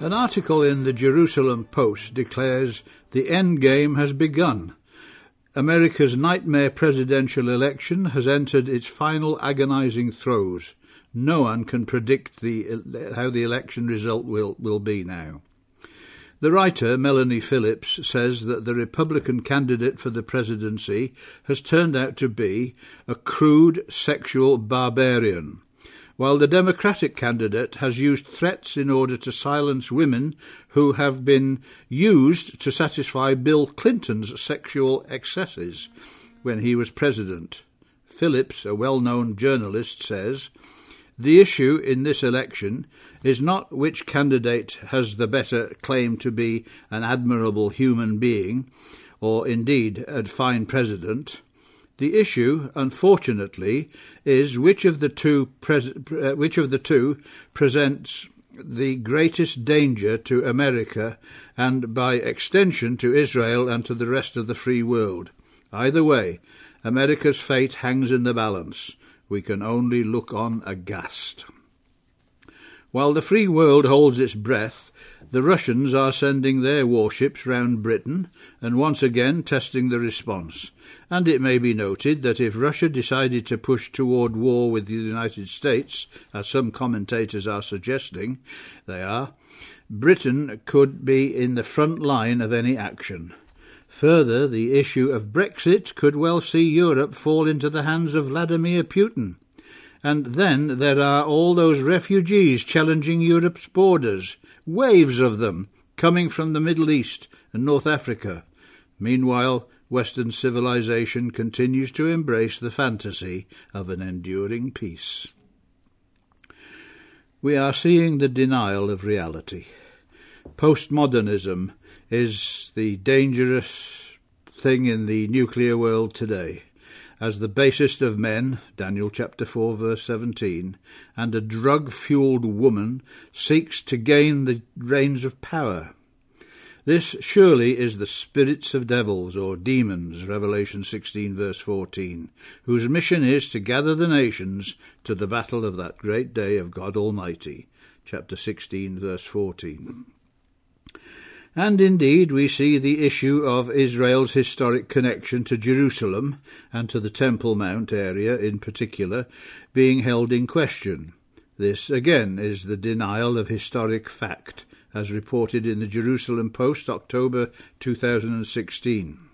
An article in the Jerusalem Post declares the end game has begun. America's nightmare presidential election has entered its final agonizing throes. No one can predict the, how the election result will, will be now. The writer, Melanie Phillips, says that the Republican candidate for the presidency has turned out to be a crude sexual barbarian while the Democratic candidate has used threats in order to silence women who have been used to satisfy Bill Clinton's sexual excesses when he was president. Phillips, a well known journalist, says the issue in this election is not which candidate has the better claim to be an admirable human being, or indeed a fine president. The issue, unfortunately, is which of the two pres- uh, which of the two presents the greatest danger to America and by extension to Israel and to the rest of the free world. Either way, America's fate hangs in the balance. We can only look on aghast. While the free world holds its breath, the Russians are sending their warships round Britain and once again testing the response. And it may be noted that if Russia decided to push toward war with the United States, as some commentators are suggesting they are, Britain could be in the front line of any action. Further, the issue of Brexit could well see Europe fall into the hands of Vladimir Putin. And then there are all those refugees challenging Europe's borders, waves of them, coming from the Middle East and North Africa. Meanwhile, Western civilization continues to embrace the fantasy of an enduring peace. We are seeing the denial of reality. Postmodernism is the dangerous thing in the nuclear world today as the basest of men, Daniel chapter 4 verse 17, and a drug-fueled woman seeks to gain the reins of power. This surely is the spirits of devils or demons, Revelation 16 verse 14, whose mission is to gather the nations to the battle of that great day of God Almighty, chapter 16 verse 14. And indeed, we see the issue of Israel's historic connection to Jerusalem and to the Temple Mount area in particular being held in question. This, again, is the denial of historic fact, as reported in the Jerusalem Post, October 2016.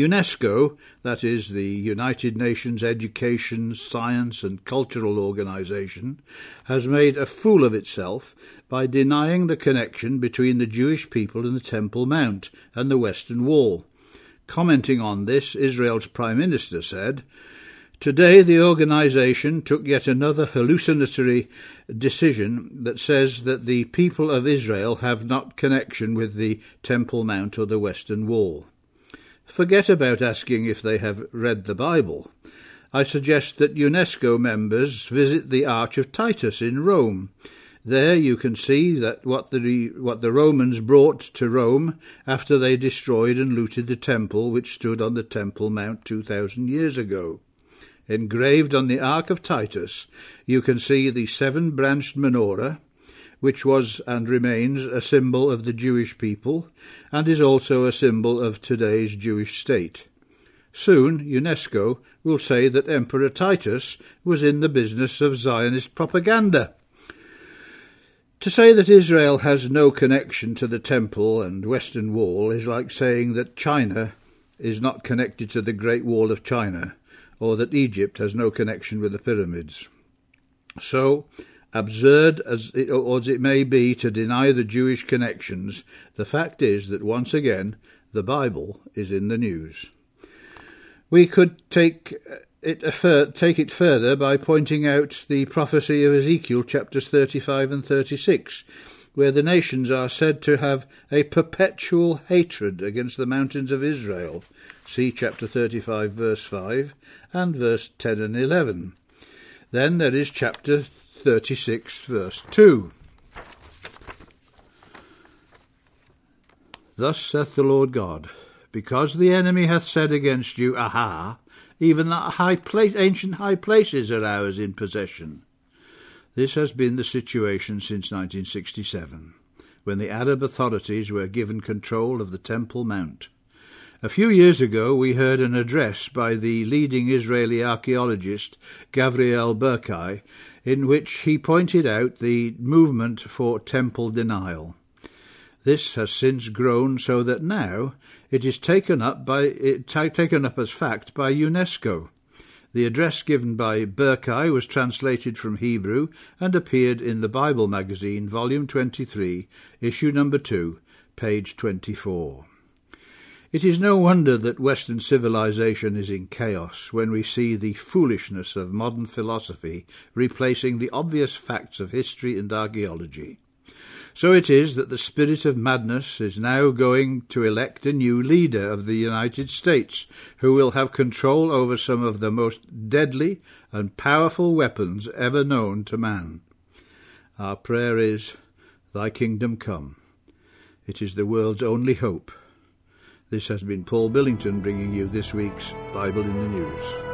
UNESCO, that is the United Nations Education, Science and Cultural Organization, has made a fool of itself by denying the connection between the Jewish people and the Temple Mount and the Western Wall. Commenting on this, Israel's Prime Minister said, Today, the organization took yet another hallucinatory decision that says that the people of Israel have not connection with the Temple Mount or the Western Wall. Forget about asking if they have read the Bible. I suggest that UNESCO members visit the Arch of Titus in Rome. There you can see that what the, what the Romans brought to Rome after they destroyed and looted the temple which stood on the Temple Mount 2,000 years ago. Engraved on the Arch of Titus, you can see the seven branched menorah, which was and remains a symbol of the Jewish people and is also a symbol of today's Jewish state. Soon, UNESCO will say that Emperor Titus was in the business of Zionist propaganda. To say that Israel has no connection to the Temple and Western Wall is like saying that China is not connected to the Great Wall of China, or that Egypt has no connection with the pyramids. So, Absurd as it, as it may be to deny the Jewish connections, the fact is that once again the Bible is in the news. We could take uh, it take it further by pointing out the prophecy of Ezekiel chapters 35 and 36, where the nations are said to have a perpetual hatred against the mountains of Israel. See chapter 35 verse 5 and verse 10 and 11. Then there is chapter 36, verse 2. Thus saith the Lord God, because the enemy hath said against you, Aha, even that high place, ancient high places are ours in possession. This has been the situation since 1967, when the Arab authorities were given control of the Temple Mount. A few years ago, we heard an address by the leading Israeli archaeologist Gavriel Barkay, in which he pointed out the movement for temple denial. This has since grown so that now it is taken up by it, taken up as fact by UNESCO. The address given by Barkay was translated from Hebrew and appeared in the Bible magazine, volume 23, issue number 2, page 24. It is no wonder that Western civilization is in chaos when we see the foolishness of modern philosophy replacing the obvious facts of history and archaeology. So it is that the spirit of madness is now going to elect a new leader of the United States who will have control over some of the most deadly and powerful weapons ever known to man. Our prayer is, Thy kingdom come. It is the world's only hope. This has been Paul Billington bringing you this week's Bible in the News.